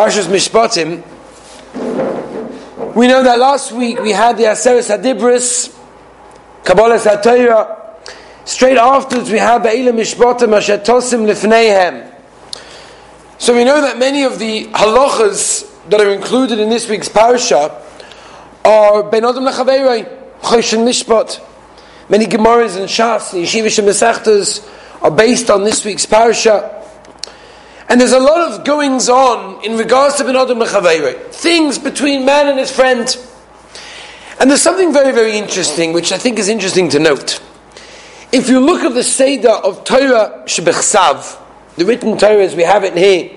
Parshas Mishpatim, we know that last week we had the Aseres Hadibris, Kabbalah Satira. Straight afterwards we had Be'ila Mishpatim Asher Tosim. So we know that many of the halachas that are included in this week's parsha are Ben Adam Lechaveirei, Choshen Mishpat. Many Gemaras and Shas, Yeshivish and Mesechtas are based on this week's parsha. And there's a lot of goings on in regards to Ben Adam Lechaveirei, things between man and his friend. And there's something very, very interesting, which I think is interesting to note. If you look at the Seder of Torah Shebechsav, the written Torah as we have it here.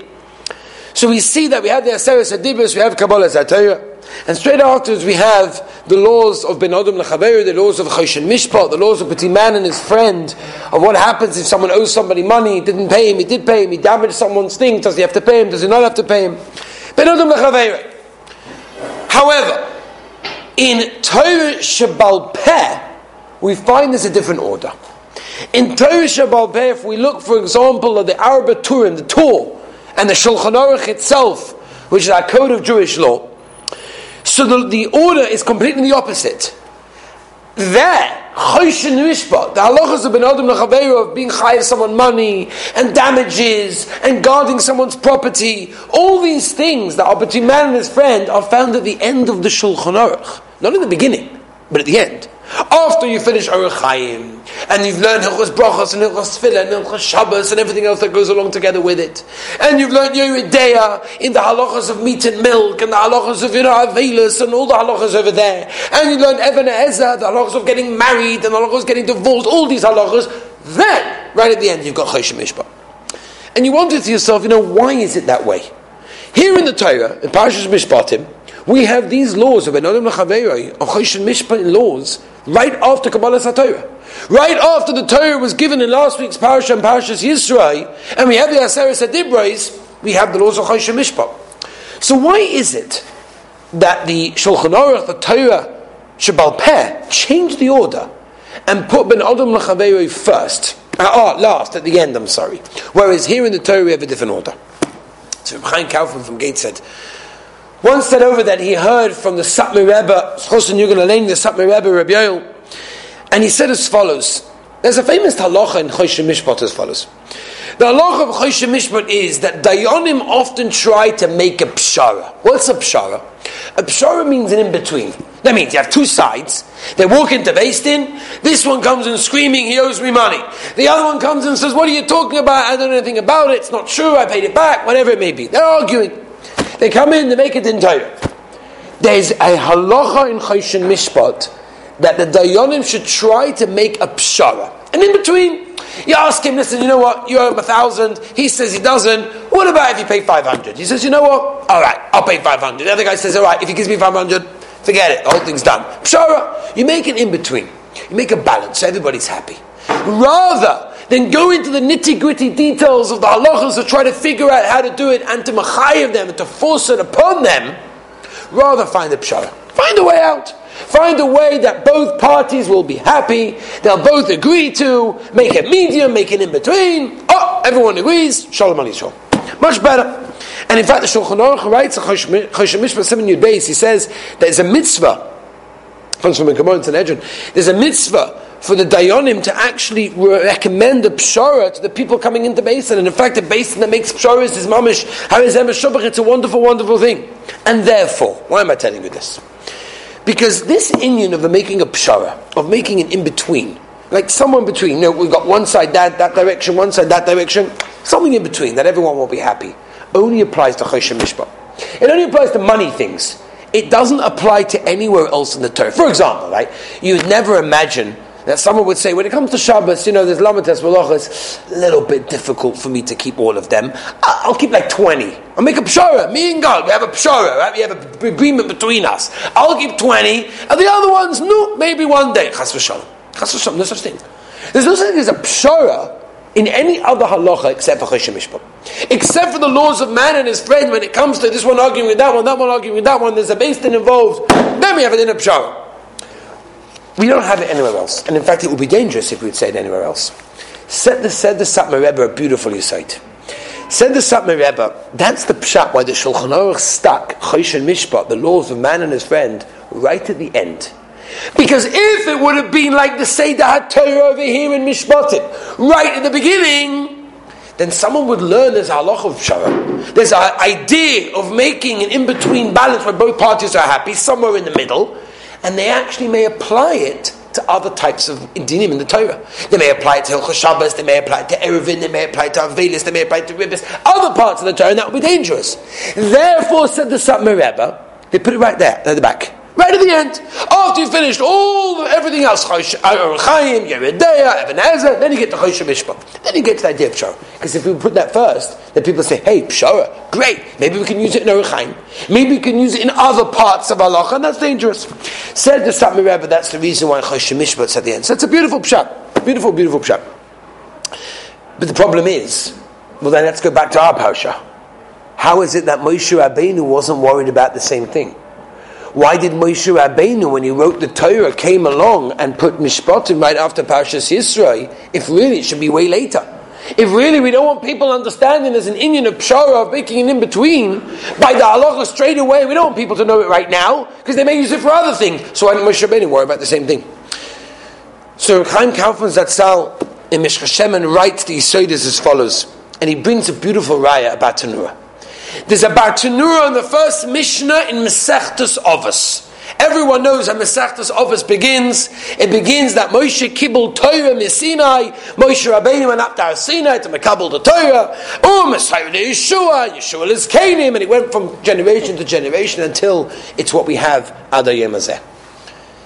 So we see that we have the Aseres Adibus, we have Kabbalah Zatayah, and straight afterwards we have the laws of Ben Adam Lechaber, the laws of Choshen Mishpat, the laws of between man and his friend, of what happens if someone owes somebody money, didn't pay him, he did pay him, he damaged someone's thing, does he have to pay him, does he not have to pay him? Ben Adam Lechaber. However, in Torah Shabbal Peh, we find there's a different order. In Torah Shabbal Peh, if we look, for example, at the Arba Turim, the Torah, and the Shulchan Aruch itself, which is our code of Jewish law, so the, the order is completely the opposite. There, Choshen Mishpat, the halachas of Ben Adam of being chayav someone money and damages and guarding someone's property, all these things that are between man and his friend are found at the end of the Shulchan Aruch, not in the beginning, but at the end. After you finish Orach Chaim, and you've learned Hilchos Brachos and Hilchos Tefillah and Hilchos Shabbos and everything else that goes along together with it, and you've learned Yoreh in the halachas of meat and milk and the halachas of you know Avelis and all the halachas over there, and you learn Even HaEzer, the halachas of getting married and the halachas of getting divorced, all these halachas. Then, right at the end, you've got Choshen Mishpat. And you wonder to yourself, you know, why is it that way? Here in the Torah, in Parashas Mishpatim, we have these laws of Enodim Lachaveiroi, of Choshen Mishpat laws, right after Kabbalah Satorah. Right after the Torah was given in last week's Parashah and Parashas Yisro, and we have the Aseres Adibrais, we have the laws of Choshen Mishpat. So why is it that the Shulchan Aruch, the Torah, Shabbal Peh, changed the order and put Ben Adam Lachaveiroi first, uh, oh, last, at the end, I'm sorry. Whereas here in the Torah we have a different order. So Chaim Kaufman from Gate said, once said over that he heard from the Satmar Rebbe, Chosin Yugan Alein, the Satmar Rebbe, Rabbi Yoel, and he said as follows. There's a famous halacha in Choshen Mishpat as follows. The halacha of Choshen Mishpat is that Dayanim often try to make a pshara. What's a pshara? A pshara means an in-between. That means you have two sides. They walk into Din. This one comes in screaming, he owes me money. The other one comes and says, what are you talking about? I don't know anything about it. It's not true. I paid it back. Whatever it may be. They're arguing. They come in, they make it in Torah. There's a halacha in Choshen Mishpat that the Dayanim should try to make a pshara. And in between, you ask him, listen, you know what, you owe him a thousand, he says he doesn't, what about if you pay 500? He says, you know what, alright, I'll pay 500. The other guy says, alright, if he gives me 500, forget it, the whole thing's done. Pshara, you make an in between. You make a balance so everybody's happy. Rather than go into the nitty gritty details of the halachas to try to figure out how to do it and to machayev them and to force it upon them, rather find a pshara. Find a way out. Find a way that both parties will be happy, they'll both agree to, make a medium, make an in between. Oh, everyone agrees, shalom alisho. Much better. And in fact, the Shulchan Aruch writes, Choshen Mishpat 7 Yud Beis, he says, there's a mitzvah, comes from a Gemara and Sanhedrin, there's a mitzvah for the Dayanim to actually recommend a pshara to the people coming into Beis Din. And in fact, the Beis Din that makes psharas is mamish, harizem shubach. it's a wonderful, wonderful thing. And therefore, why am I telling you this? Because this inyan of the making a pshara, of making an in-between, like somewhere in between, you know, we've got one side that, that direction, one side that direction, something in between that everyone will be happy, only applies to Choshen Mishpat. It only applies to money things. It doesn't apply to anywhere else in the Torah. For example, right, you'd never imagine that someone would say, when it comes to Shabbos, you know, there's lamates, malachas, a little bit difficult for me to keep all of them. I'll keep like 20. I'll make a pshara. Me and God, we have a pshara, right? We have an agreement between us. I'll keep 20, and the other ones, no, maybe one day. Chas v'shalom. Chas v'shalom, no such thing. There's no such thing as a pshara in any other halacha except for Choshen Mishpat. Except for the laws of man and his friend, when it comes to this one arguing with that one, that one arguing with that one, there's a base involved, then we have it in a pshara. We don't have it anywhere else. And in fact, it would be dangerous if we would say it anywhere else. Set the said the Satmar Rebbe a beautiful site. Said the Satmar Rebbe, that's the pshat why the Shulchan Aruch stuck Choshen Mishpat, the laws of man and his friend, right at the end. Because if it would have been like the Seder HaTorah over here in Mishpatim, right at the beginning, then someone would learn there's a halach of Shara. There's an idea of making an in-between balance where both parties are happy, somewhere in the middle, and they actually may apply it to other types of dinim in the Torah. They may apply it to Hilchot Shabbos, they may apply it to Eruvin, they may apply it to Avelis, they may apply it to Ribbis, other parts of the Torah, and that would be dangerous. Therefore, said the Satmar Rebbe, they put it right there, at the back. Right at the end. After you finished all everything else, uh, Even HaEzer, then you get to Chosh Mishpat. Then you get to the idea of Pshara. Because if we put that first, then people say, hey, Pshara, great. Maybe we can use it in Orach Maybe we can use it in other parts of Allah, and that's dangerous. Said the Satmar Rebbe, that's the reason why Chosh Mishpat's at the end. So it's a beautiful Pshat. Beautiful, beautiful Pshat. But the problem is, well then let's go back to our Parsha. How is it that Moshe Rabbeinu wasn't worried about the same thing? Why did Moshe Rabbeinu, when he wrote the Torah, came along and put Mishpatim right after Parshas Yisro, if really it should be way later? If really we don't want people understanding there's an inyan of Pshara of making an in-between by the halacha straight away, we don't want people to know it right now, because they may use it for other things. So why didn't Moshe Rabbeinu worry about the same thing? So Chaim Kaufman Zatzal in Mishchashemen writes the Yisodis as follows, and he brings a beautiful raya about Tanura. There's a Bartanura in the first Mishnah in Mesechtus Ovus. Everyone knows how Mesechtus Ovus begins. It begins that Moshe kibbul Torah Sinai, Moshe Rabbeinu went up to Sinai to Mekabel the Torah, oh Messiah Yeshua, Yeshua is Canaan, and it went from generation to generation until it's what we have Adayim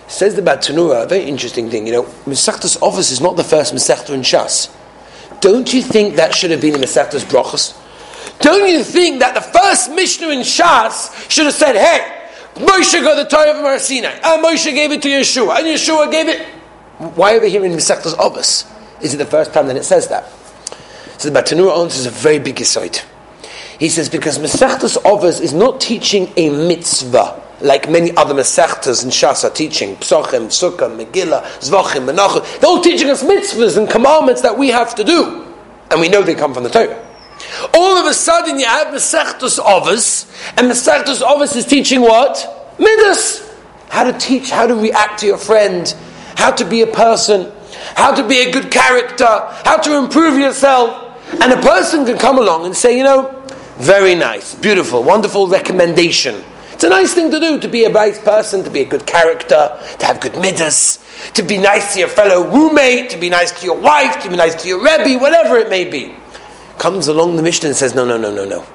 Says the Bartanura, a very interesting thing. You know, Mesechtus Ovus is not the first Mesechta in Shas. Don't you think that should have been in Mesechtus Brachos? Don't you think that the first Mishnah in Shas should have said, hey, Moshe got the Torah from Har and uh, Moshe gave it to Yeshua, and Yeshua gave it. Why over here in Masechtas Obus is it the first time that it says that? So the Bartanura answers a very big aside. He says because Masechtas Obus is not teaching a mitzvah like many other Masechtas and Shas are teaching, Psochim, Sukkah, Megillah, Zvachim, Menachim. They're all teaching us mitzvahs and commandments that we have to do. And we know they come from the Torah. All of a sudden, you have Mesechtus Ovis, and Mesechtus Ovis is teaching what? Midas. How to teach, how to react to your friend, how to be a person, how to be a good character, how to improve yourself. And a person can come along and say, you know, very nice, beautiful, wonderful recommendation. It's a nice thing to do to be a nice person, to be a good character, to have good midas, to be nice to your fellow roommate, to be nice to your wife, to be nice to your rebbe, whatever it may be comes along the Mishnah and says, no, no, no, no, no.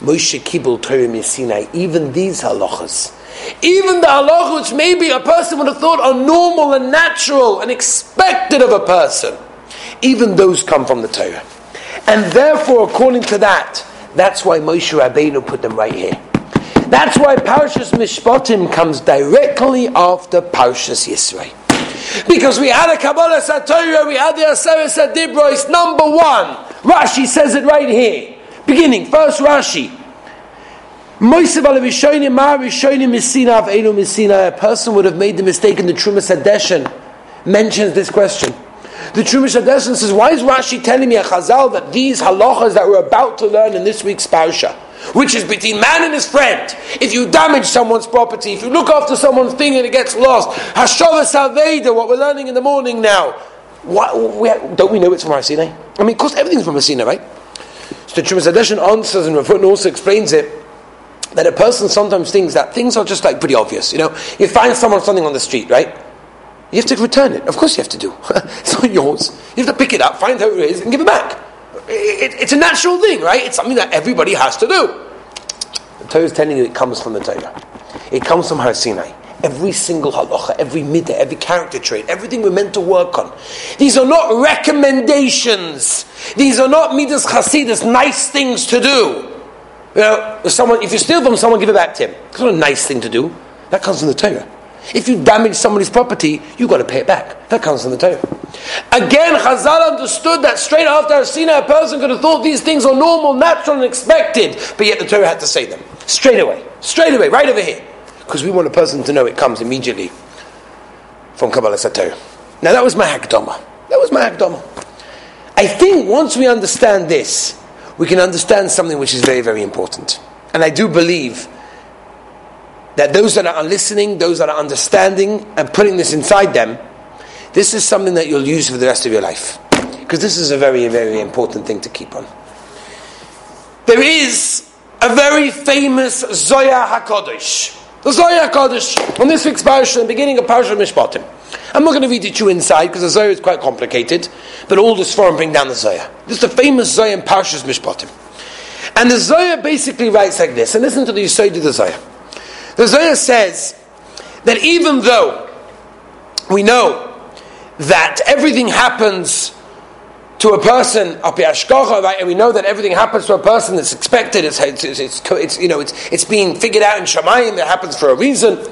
Moshe Kibbul Torah Sinai, even these halachas, even the halachas which maybe a person would have thought are normal and natural and expected of a person, even those come from the Torah. And therefore, according to that, that's why Moshe Rabbeinu put them right here. That's why Parshas Mishpatim comes directly after Parshas Yisro. Because we had a Kabbalah Satorah, we had the Aseret Sadibrois, number one. Rashi says it right here. Beginning, first Rashi. Musa Vishoni Ma Rishonim, a person would have made the mistake in the Trumas Hadeshin mentions this question. The Trumas Hadeshin says, Why is Rashi telling me a chazal that these halachas that we're about to learn in this week's parsha, which is between man and his friend, if you damage someone's property, if you look after someone's thing and it gets lost, Hashova Salveda, what we're learning in the morning now, why, don't we know it's from Har I mean, of course, everything's from Har right? So Hadeshin answers and Rafut also explains it that a person sometimes thinks that things are just like pretty obvious. You know, you find someone something on the street, right? You have to return it. Of course, you have to do. it's not yours. You have to pick it up, find out who it is, and give it back. It, it, it's a natural thing, right? It's something that everybody has to do. The Torah is telling you it comes from the Torah. It comes from Har Sinai. Every single halacha, every midah, every character trait, everything we're meant to work on. These are not recommendations. These are not midas chasidus, nice things to do. You know, if someone, if you steal from someone, give it back to him. It's not a nice thing to do. That comes from the Torah. If you damage somebody's property, you've got to pay it back. That comes from the Torah. Again, Chazal understood that straight after Sinai, a person could have thought these things are normal, natural, and expected, but yet the Torah had to say them. Straight away. Straight away, right over here because we want a person to know it comes immediately from Kabbalah Sator. Now that was my Hakdama. That was my Hakdama. I think once we understand this, we can understand something which is very, very important. And I do believe that those that are listening, those that are understanding and putting this inside them, this is something that you'll use for the rest of your life. Because this is a very, very important thing to keep on. There is a very famous Zohar HaKadosh. The Zohar HaKadosh, on this week's parasha, the beginning of Parasha Mishpatim. I'm not going to read it to you inside because the Zohar is quite complicated, but all the Sforim bring down the Zohar. This is the famous Zohar in Parashas Mishpatim. And the Zohar basically writes like this, and listen to the Yisod of the Zohar. The Zohar says that even though we know that everything happens to a person? And we know that everything happens to a person that's expected. It's, it's, it's, it's, you know it's, it's being figured out in Shemayim. That happens for a reason.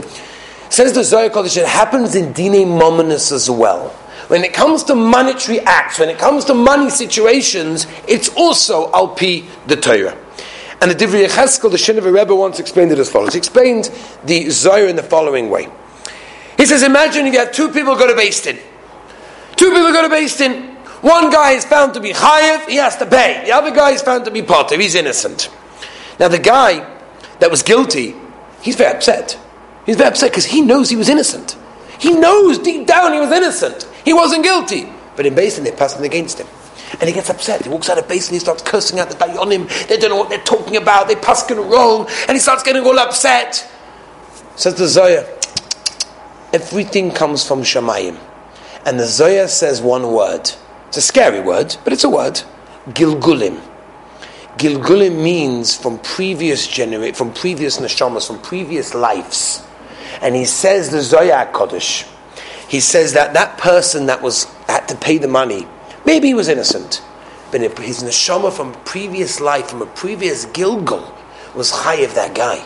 Says the Zohar Kodesh, it happens in Dine Mominus as well. When it comes to monetary acts, when it comes to money situations, it's also Alpi the Torah. And the Divrei Yecheskel, the Shinova Rebbe, once explained it as follows. He explained the Zohar in the following way. He says, imagine if you have two people go to Din. Two people go to Din. One guy is found to be chayiv, he has to pay. The other guy is found to be potter, he's innocent. Now the guy that was guilty, he's very upset. He's very upset because he knows he was innocent. He knows deep down he was innocent. He wasn't guilty. But in Din, they're passing against him. And he gets upset. He walks out of Beis and he starts cursing out the Dayanim. They don't know what they're talking about. They're passing wrong. And he starts getting all upset. Says the Zohar, everything comes from Shemayim. And the Zohar says one word. It's a scary word, but it's a word. Gilgulim. Gilgulim means from previous genera- from previous neshamas, from previous lives. And he says the Zohar Kodesh. He says that that person that was had to pay the money, maybe he was innocent, but his neshama from a previous life, from a previous Gilgul, was high of that guy.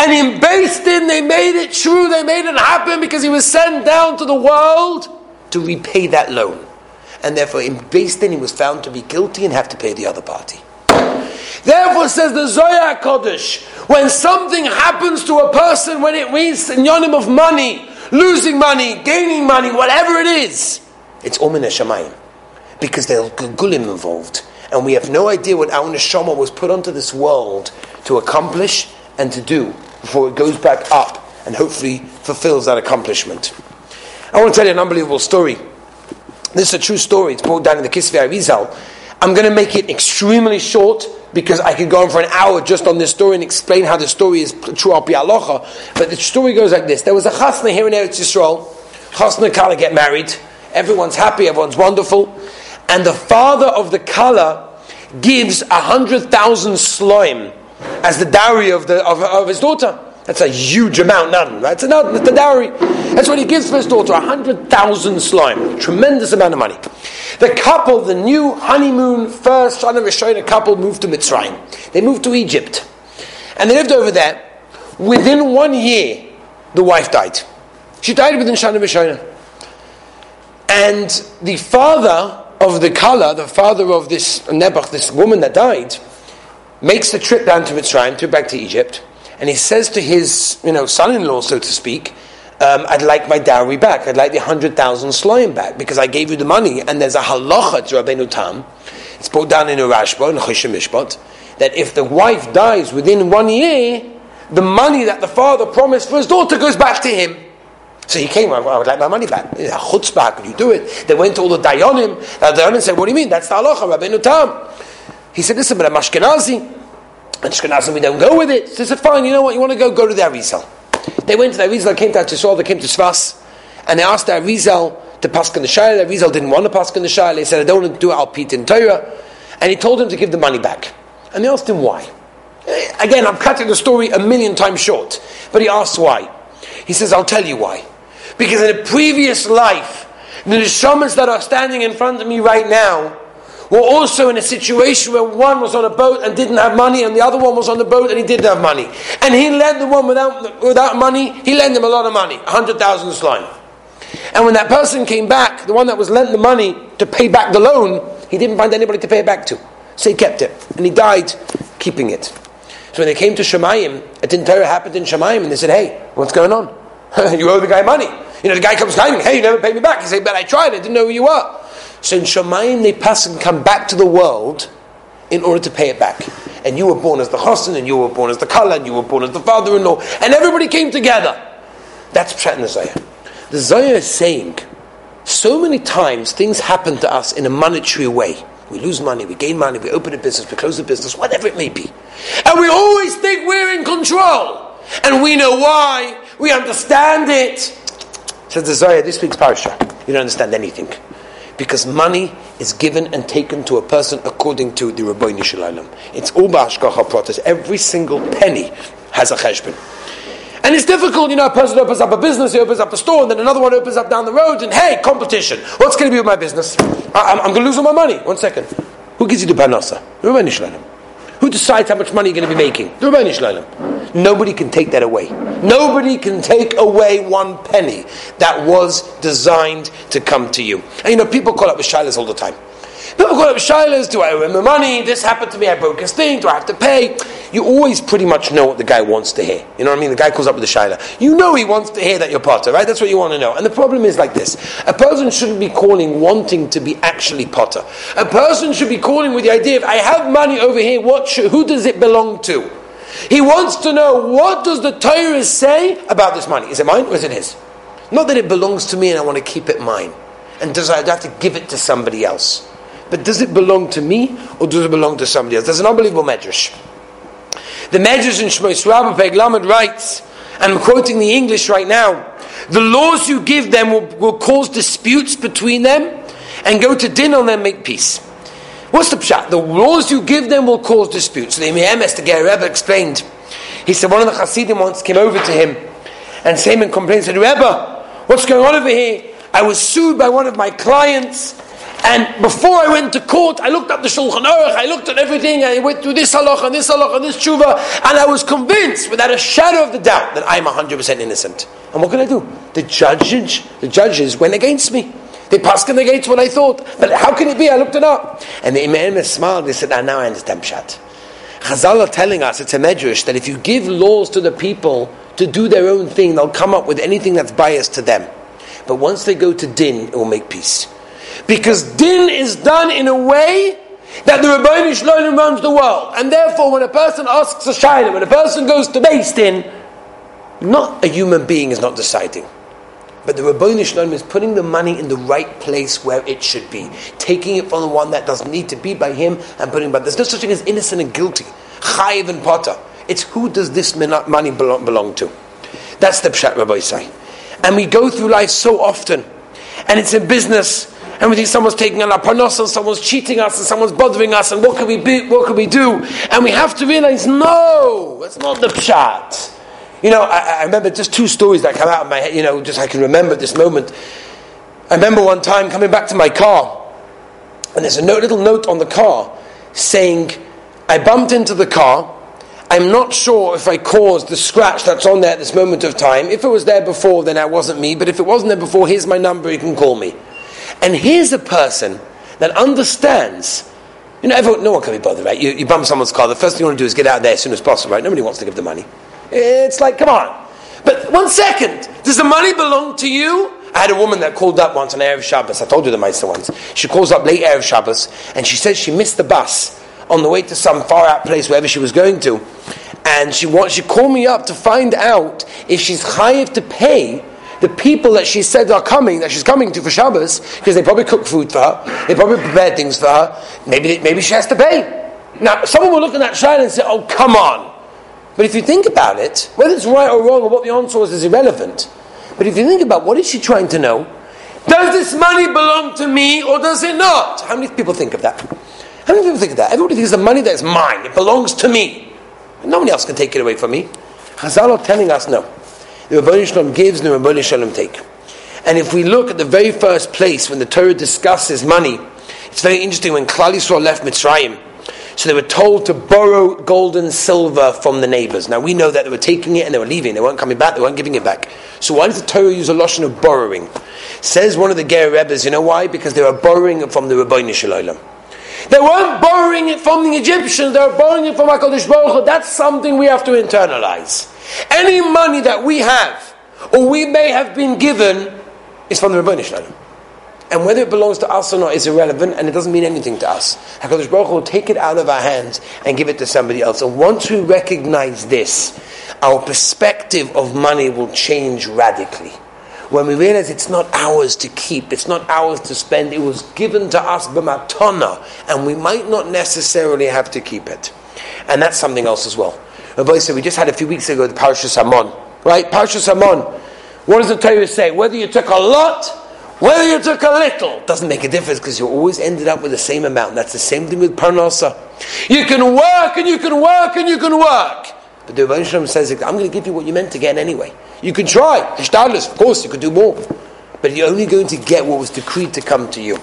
And in Din, they made it true, they made it happen because he was sent down to the world to repay that loan and therefore in Din he was found to be guilty and have to pay the other party. Therefore, says the Zohar Kodesh, when something happens to a person, when it means synonym of money, losing money, gaining money, whatever it is, it's umm Omen Shemayim. Because there are Gulim involved. And we have no idea what our neshama was put onto this world to accomplish and to do before it goes back up and hopefully fulfills that accomplishment. I want to tell you an unbelievable story this is a true story. It's brought down in the Kisvei Arizal. I'm going to make it extremely short because I could go on for an hour just on this story and explain how the story is true al alocha. But the story goes like this: There was a chasna here in Eretz Yisrael. Chasna Kala get married. Everyone's happy. Everyone's wonderful. And the father of the Kala gives a hundred thousand sloim as the dowry of, the, of, of his daughter. That's a huge amount, nothing. That's a the dowry. That's what he gives for his daughter, a hundred thousand slime. Tremendous amount of money. The couple, the new honeymoon, first Shana Rishona couple, moved to Mitzrayim. They moved to Egypt. And they lived over there. Within one year, the wife died. She died within Shana Rishona. And the father of the Kala, the father of this Nebuch, this woman that died, makes the trip down to Mitzrayim, to back to Egypt and he says to his, you know, son-in-law, so to speak, um, I'd like my dowry back. I'd like the hundred thousand sloim back because I gave you the money. And there's a halacha to Rabbeinu Tam. It's brought down in a Rashba in Choshen Mishpat that if the wife dies within one year, the money that the father promised for his daughter goes back to him. So he came, I would like my money back. Chutzpah, could you do it? They went to all the Dayanim. The Dayanim said, What do you mean? That's the halacha, Rabbeinu Tam. He said, Listen, but I'm Ashkenazi. And Shkenazim, we don't go with it. So they said, fine, you know what, you want to go, go to the Arizal. They went to the Arizal, came to Tisol, they came to Svas, and they asked the Arizal to pass in the Shire. The Arizal didn't want to pass in the Shire. They said, I don't want to do Al Pit in Torah. And he told him to give the money back. And they asked him why. Again, I'm cutting the story a million times short. But he asked why. He says, I'll tell you why. Because in a previous life, the neshamas that are standing in front of me right now were also in a situation where one was on a boat and didn't have money, and the other one was on the boat and he didn't have money. And he lent the one without, without money, he lent him a lot of money, 100,000 slime. And when that person came back, the one that was lent the money to pay back the loan, he didn't find anybody to pay it back to. So he kept it. And he died keeping it. So when they came to Shemayim, a Tintera happened in Shemayim, and they said, Hey, what's going on? you owe the guy money. You know, the guy comes claiming, Hey, you never paid me back. He said, But I tried, I didn't know who you were. So in Shemayim, they pass and come back to the world in order to pay it back. And you were born as the chassan, and you were born as the kala, and you were born as the father-in-law, and everybody came together. That's Pshat in the Zohar. The Zohar is saying, so many times things happen to us in a monetary way. We lose money, we gain money, we open a business, we close a business, whatever it may be. And we always think we're in control. And we know why, we understand it. Says the Zohar, this week's parasha. You don't understand anything. Because money is given and taken to a person according to the Rabbi Shalom. It's all ba'ashkacha pratas. Every single penny has a cheshbon. And it's difficult, you know, a person opens up a business, he opens up a store, and then another one opens up down the road, and hey, competition. What's going to be with my business? I, am going to lose all my money. One second. Who gives you the panasa? The Rabbi Shalom. Who decides how much money you're going to be making? The Rabbi Shalom. Nobody can take that away. Nobody can take away one penny that was designed to come to you. And you know, people call up with shilas all the time. People call up with shilas, do I owe him money? This happened to me, I broke his thing, do I have to pay? You always pretty much know what the guy wants to hear. You know what I mean? The guy calls up with the shilah. You know he wants to hear that you're potter, right? That's what you want to know. And the problem is like this. A person shouldn't be calling wanting to be actually potter. A person should be calling with the idea of, I have money over here, what should, who does it belong to? He wants to know, what does the Torah say about this money? Is it mine or is it his? Not that it belongs to me and I want to keep it mine. And does I have to give it to somebody else? But does it belong to me or does it belong to somebody else? There's an unbelievable medrash. The medrash in Shmois Rabbah Peg Lamed writes, and I'm quoting the English right now, the laws you give them will, will cause disputes between them and go to din on them, make peace. What's the pshat? The laws you give them will cause disputes. So the Emes, the Ger Rebbe, explained. He said one of the Hasidim once came over to him and Simon complained, said, Rebbe, what's going on over here? I was sued by one of my clients and before I went to court, I looked up the Shulchan Aruch, I looked at everything, I went through this halach and this halach and this tshuva, and I was convinced, without a shadow of the doubt, that I'm 100% innocent. And what can I do? The judges, the judges went against me. They passed in the gates what I thought. But how can it be? I looked it up. And the Imam smiled. They said, ah, now I understand Pshat. Chazal are telling us, it's a medrash, that if you give laws to the people to do their own thing, they'll come up with anything that's biased to them. But once they go to din, it will make peace. Because din is done in a way that the Rabbi Shalom runs the world. And therefore, when a person asks a shayla, when a person goes to base din, not a human being is not deciding. But the Rabbi Shalom is putting the money in the right place where it should be, taking it from the one that doesn't need to be by him and putting it by. There's no such thing as innocent and guilty, chayiv and potter. It's who does this money belong, to? That's the pshat Rabbi say. And we go through life so often, and it's in business and we think someone's taking a parnos and someone's cheating us and someone's bothering us and what can we be, what can we do? And we have to realize, no, that's not the pshat. You know, I, I, remember just two stories that come out of my head, you know, just I can remember this moment. I remember one time coming back to my car, and there's a note, little note on the car saying, I bumped into the car. I'm not sure if I caused the scratch that's on there at this moment of time. If it was there before, then that wasn't me. But if it wasn't there before, here's my number, you can call me. And here's a person that understands. You know, everyone, no one can be bothered, right? You, you bump someone's car, the first thing you want to do is get out there as soon as possible, right? Nobody wants to give the money. It's like, come on. But one second, does the money belong to you? I had a woman that called up once on Erev Shabbos. I told you the Meister once. She calls up late Erev Shabbos, and she says she missed the bus on the way to some far out place, wherever she was going to. And she wants, she called me up to find out if she's chayiv to pay the people that she said are coming, that she's coming to for Shabbos, because they probably cook food for her, they probably prepared things for her, maybe, maybe she has to pay. Now, someone will look at that child and say, oh, come on. But if you think about it, whether it's right or wrong or what the answer was is irrelevant. But if you think about what is she trying to know, does this money belong to me or does it not? How many people think of that? How many people think of that? Everybody thinks the money that's mine, it belongs to me. No one else can take it away from me. Chazal are telling us no. The Rabbi Shalom gives, the Rabbi Shalom take. And if we look at the very first place when the Torah discusses money, it's very interesting when Klal Yisrael left Mitzrayim. So they were told to borrow gold and silver from the neighbors. Now we know that they were taking it and they were leaving. They weren't coming back. They weren't giving it back. So why does the Torah use a lotion of borrowing? Says one of the Ger Rebbes, you know why? Because they were borrowing it from the Rabbi Shalom. They weren't borrowing it from the Egyptians. They were borrowing it from Hakadosh Baruch Hu. That's something we have to internalize. Any money that we have or we may have been given is from the Rabbi Shalom. And whether it belongs to us or not is irrelevant, and it doesn't mean anything to us. Hakadosh Baruch Hu will take it out of our hands and give it to somebody else. And once we recognize this, our perspective of money will change radically. When we realize it's not ours to keep, it's not ours to spend, it was given to us b'matona, and we might not necessarily have to keep it. And that's something else as well. Rabbi said we just had a few weeks ago the Parashas Hamon, right? Parashas Hamon. What does the Torah say? Whether you took a lot, whether you took a little, doesn't make a difference because you always ended up with the same amount. That's the same thing with Parnasa. You can work and you can work and you can work. But the Rebbe says, I'm going to give you what you meant to get anyway. You can try. Of course, you could do more. But you're only going to get what was decreed to come to you.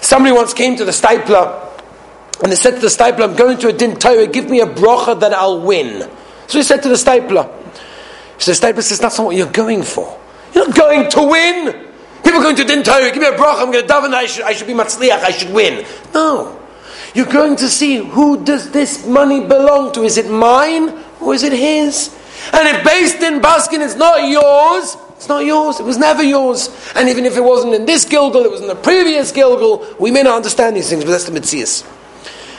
Somebody once came to the Steipler and they said to the Steipler, I'm going to a din Torah, give me a bracha that I'll win. So he said to the Steipler. So the Steipler says, that's not what you're going for. You're not going to win. People going to din Torah, give me a bracha, I'm going to daven, I should, I should be matzliach, I should win. No. You're going to see who does this money belong to? Is it mine or is it his? And if based in Baskin it's not yours, it's not yours. It was never yours. And even if it wasn't in this Gilgul, it was in the previous Gilgul, we may not understand these things, but that's the Mitzias.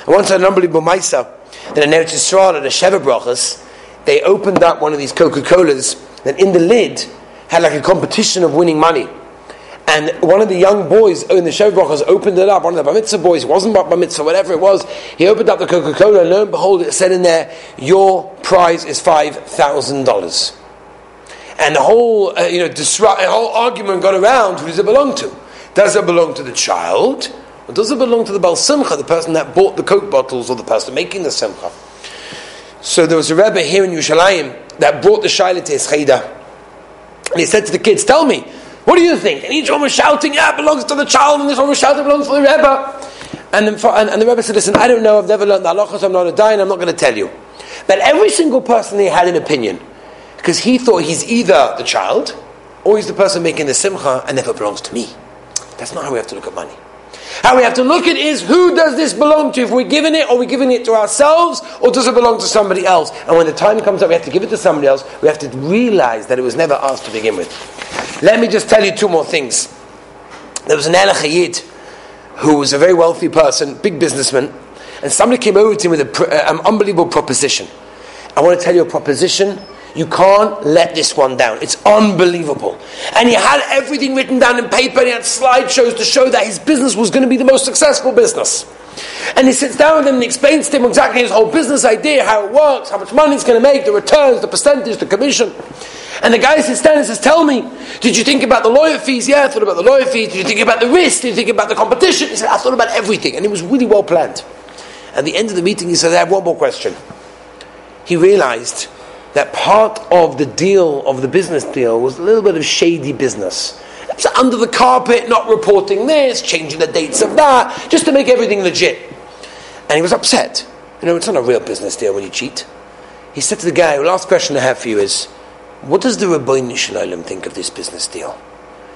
I once had an unbelievable Maisa that in Eretz Yisrael at the Sheva Brachas, they opened up one of these Coca Colas that in the lid had like a competition of winning money. And one of the young boys in the Sheva Brachas opened it up, one of the Bar Mitzvah boys, wasn't Bar Mitzvah, whatever it was, he opened up the Coca Cola and lo and behold, it said in there, Your prize is $5,000. And the whole, uh, you know, disrupt, the whole argument got around who does it belong to? Does it belong to the child? Or does it belong to the Baal Simcha, the person that bought the Coke bottles or the person making the Simcha? So there was a Rebbe here in Yerushalayim that brought the Shaila to his Chayda. And he said to the kids, Tell me, what do you think? And each one was shouting, Yeah, it belongs to the child, and this one was shouting, It belongs to the Rebbe. And, the, and, and the Rebbe said, Listen, I don't know, I've never learned the halachas, I'm not a dayan, I'm not going to tell you. But every single person he had an opinion, because he thought he's either the child or he's the person making the simcha and never belongs to me. That's not how we have to look at money. How we have to look at is who does this belong to? If we're giving it, are we giving it to ourselves, or does it belong to somebody else? And when the time comes up, we have to give it to somebody else. We have to realize that it was never ours to begin with. Let me just tell you two more things. There was an Elachayid who was a very wealthy person, big businessman, and somebody came over to him with an um, unbelievable proposition. I want to tell you a proposition you can't let this one down. It's unbelievable. And he had everything written down in paper and he had slideshows to show that his business was going to be the most successful business. And he sits down with him and explains to him exactly his whole business idea, how it works, how much money he's going to make, the returns, the percentage, the commission. And the guy sits down and says, Tell me, did you think about the lawyer fees? Yeah, I thought about the lawyer fees. Did you think about the risk? Did you think about the competition? He said, I thought about everything. And it was really well planned. At the end of the meeting, he said, I have one more question. He realized that part of the deal, of the business deal, was a little bit of shady business. It's under the carpet, not reporting this, changing the dates of that, just to make everything legit. And he was upset. You know, it's not a real business deal when you cheat. He said to the guy, last question I have for you is, what does the Rabbi Shalom think of this business deal?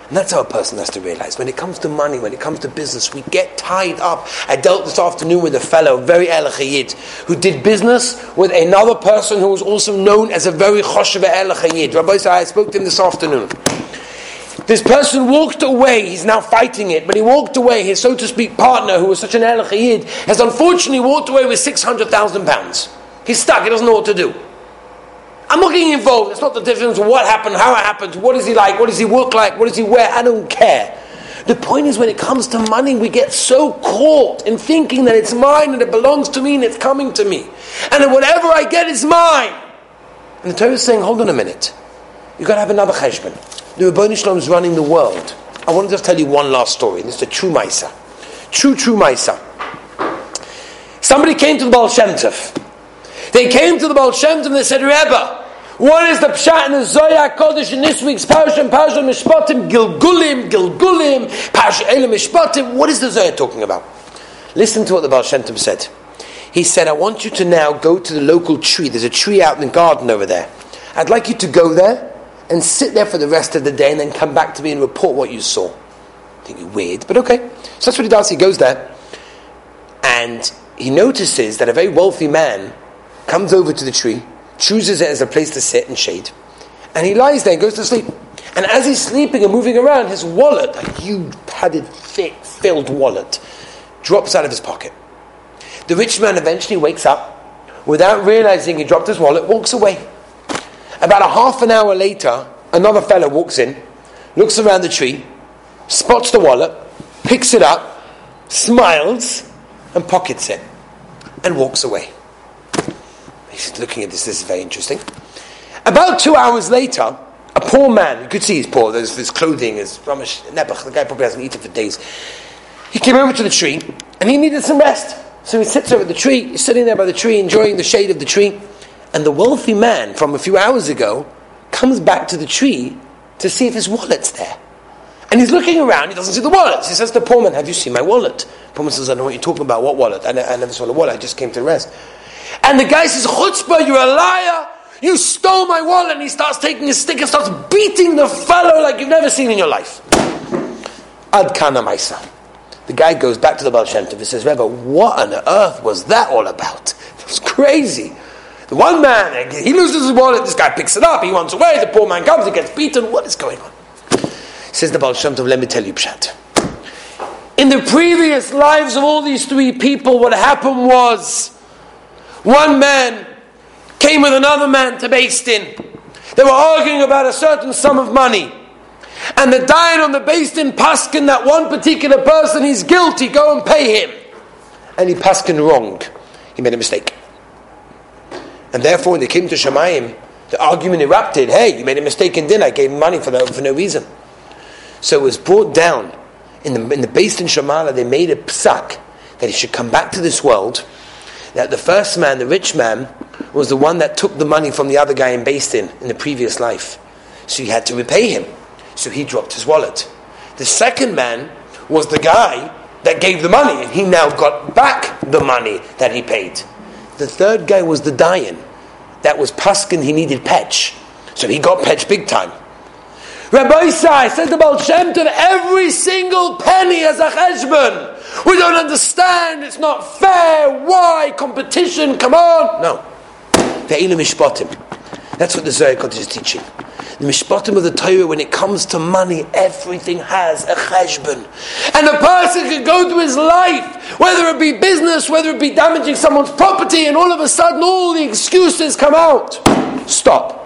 And that's how a person has to realize. When it comes to money, when it comes to business, we get tied up. I dealt this afternoon with a fellow, very elachayid, who did business with another person who was also known as a very choshev elachayid. Rabbi said, I spoke to him this afternoon. This person walked away, he's now fighting it, but he walked away, his so to speak partner, who was such an elachayid, has unfortunately walked away with 600,000 pounds. He's stuck, he doesn't know what to do. I'm not getting involved. It's not the difference what happened, how it happened, what is he like, what does he look like, what does he wear. I don't care. The point is, when it comes to money, we get so caught in thinking that it's mine and it belongs to me and it's coming to me. And that whatever I get is mine. And the Torah is saying, hold on a minute. You've got to have another cheshbon. The Rebbeinu Shalom is running the world. I want to just tell you one last story. This is the true Maisa. True, true Maisa. Somebody came to the Baal Shem Tov. They came to the Baal Shem Tov and they said, Rebbe, what is the pshat in the Zohar Kodesh in this week's Parashat and Parashat Mishpatim? Gilgulim, Gilgulim, Parashat Elim Mishpatim. What is the Zohar talking about? Listen to what the Baal said. He said, I want you to now go to the local tree. There's a tree out in the garden over there. I'd like you to go there and sit there for the rest of the day and then come back to me and report what you saw. I think you're weird, but okay. So that's what he does. He goes there and he notices that a very wealthy man comes over to the tree chooses it as a place to sit and shade. And he lies there and goes to sleep. And as he's sleeping and moving around, his wallet, a huge, padded, thick, filled wallet, drops out of his pocket. The rich man eventually wakes up, without realizing he dropped his wallet, walks away. About a half an hour later, another fellow walks in, looks around the tree, spots the wallet, picks it up, smiles, and pockets it, and walks away. He's looking at this, this is very interesting. About two hours later, a poor man, you could see he's poor, there's his clothing is ramish nebuch, the guy probably hasn't eaten for days. He came over to the tree and he needed some rest. So he sits over the tree, he's sitting there by the tree, enjoying the shade of the tree. And the wealthy man from a few hours ago comes back to the tree to see if his wallet's there. And he's looking around, he doesn't see the wallet. He says to the poor man, Have you seen my wallet? The poor man says, I don't know what you're talking about. What wallet? I, I never saw the wallet, I just came to rest. And the guy says, Chutzpah, you're a liar. You stole my wallet. And he starts taking his stick and starts beating the fellow like you've never seen in your life. Ad kana maisa. The guy goes back to the Baal Shem Tov and says, Rebbe, what on earth was that all about? It was crazy. The one man, he loses his wallet, this guy picks it up, he runs away, the poor man comes, he gets beaten. What is going on? Says the Baal Shem Tov, let me tell you Pshat. In the previous lives of all these three people, what happened was one man came with another man to Din. They were arguing about a certain sum of money. And the dying on the Din paskin that one particular person he's guilty, go and pay him. And he paskin wrong. He made a mistake. And therefore, when they came to Shemayim, the argument erupted. Hey, you made a mistake in din. I gave money for, no, for no reason. So it was brought down in the, in the Beis Din Shamala. They made a psak that he should come back to this world. That the first man, the rich man, was the one that took the money from the other guy in Din in the previous life. So he had to repay him. So he dropped his wallet. The second man was the guy that gave the money, and he now got back the money that he paid. The third guy was the Dayan. That was Paskin, he needed Petch. So he got Petch big time. Rabbi Isai said about Shem Tov, every single penny as a cheshbon. We don't understand, it's not fair, why? Competition, come on. No. That's what the Zohar Kodesh is teaching. The Mishpatim of the Torah, when it comes to money, everything has a cheshbon. And a person can go through his life, whether it be business, whether it be damaging someone's property, and all of a sudden all the excuses come out. Stop.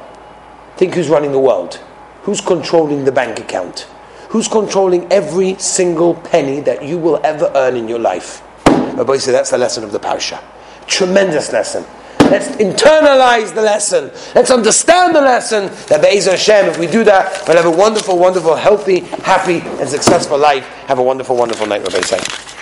Think who's running the world. Who's controlling the bank account? Who's controlling every single penny that you will ever earn in your life? Rabbi said that's the lesson of the parsha. Tremendous lesson. Let's internalize the lesson. Let's understand the lesson that Be'ez Hashem, if we do that, we'll have a wonderful, wonderful, healthy, happy, and successful life. Have a wonderful, wonderful night, Rabbi say.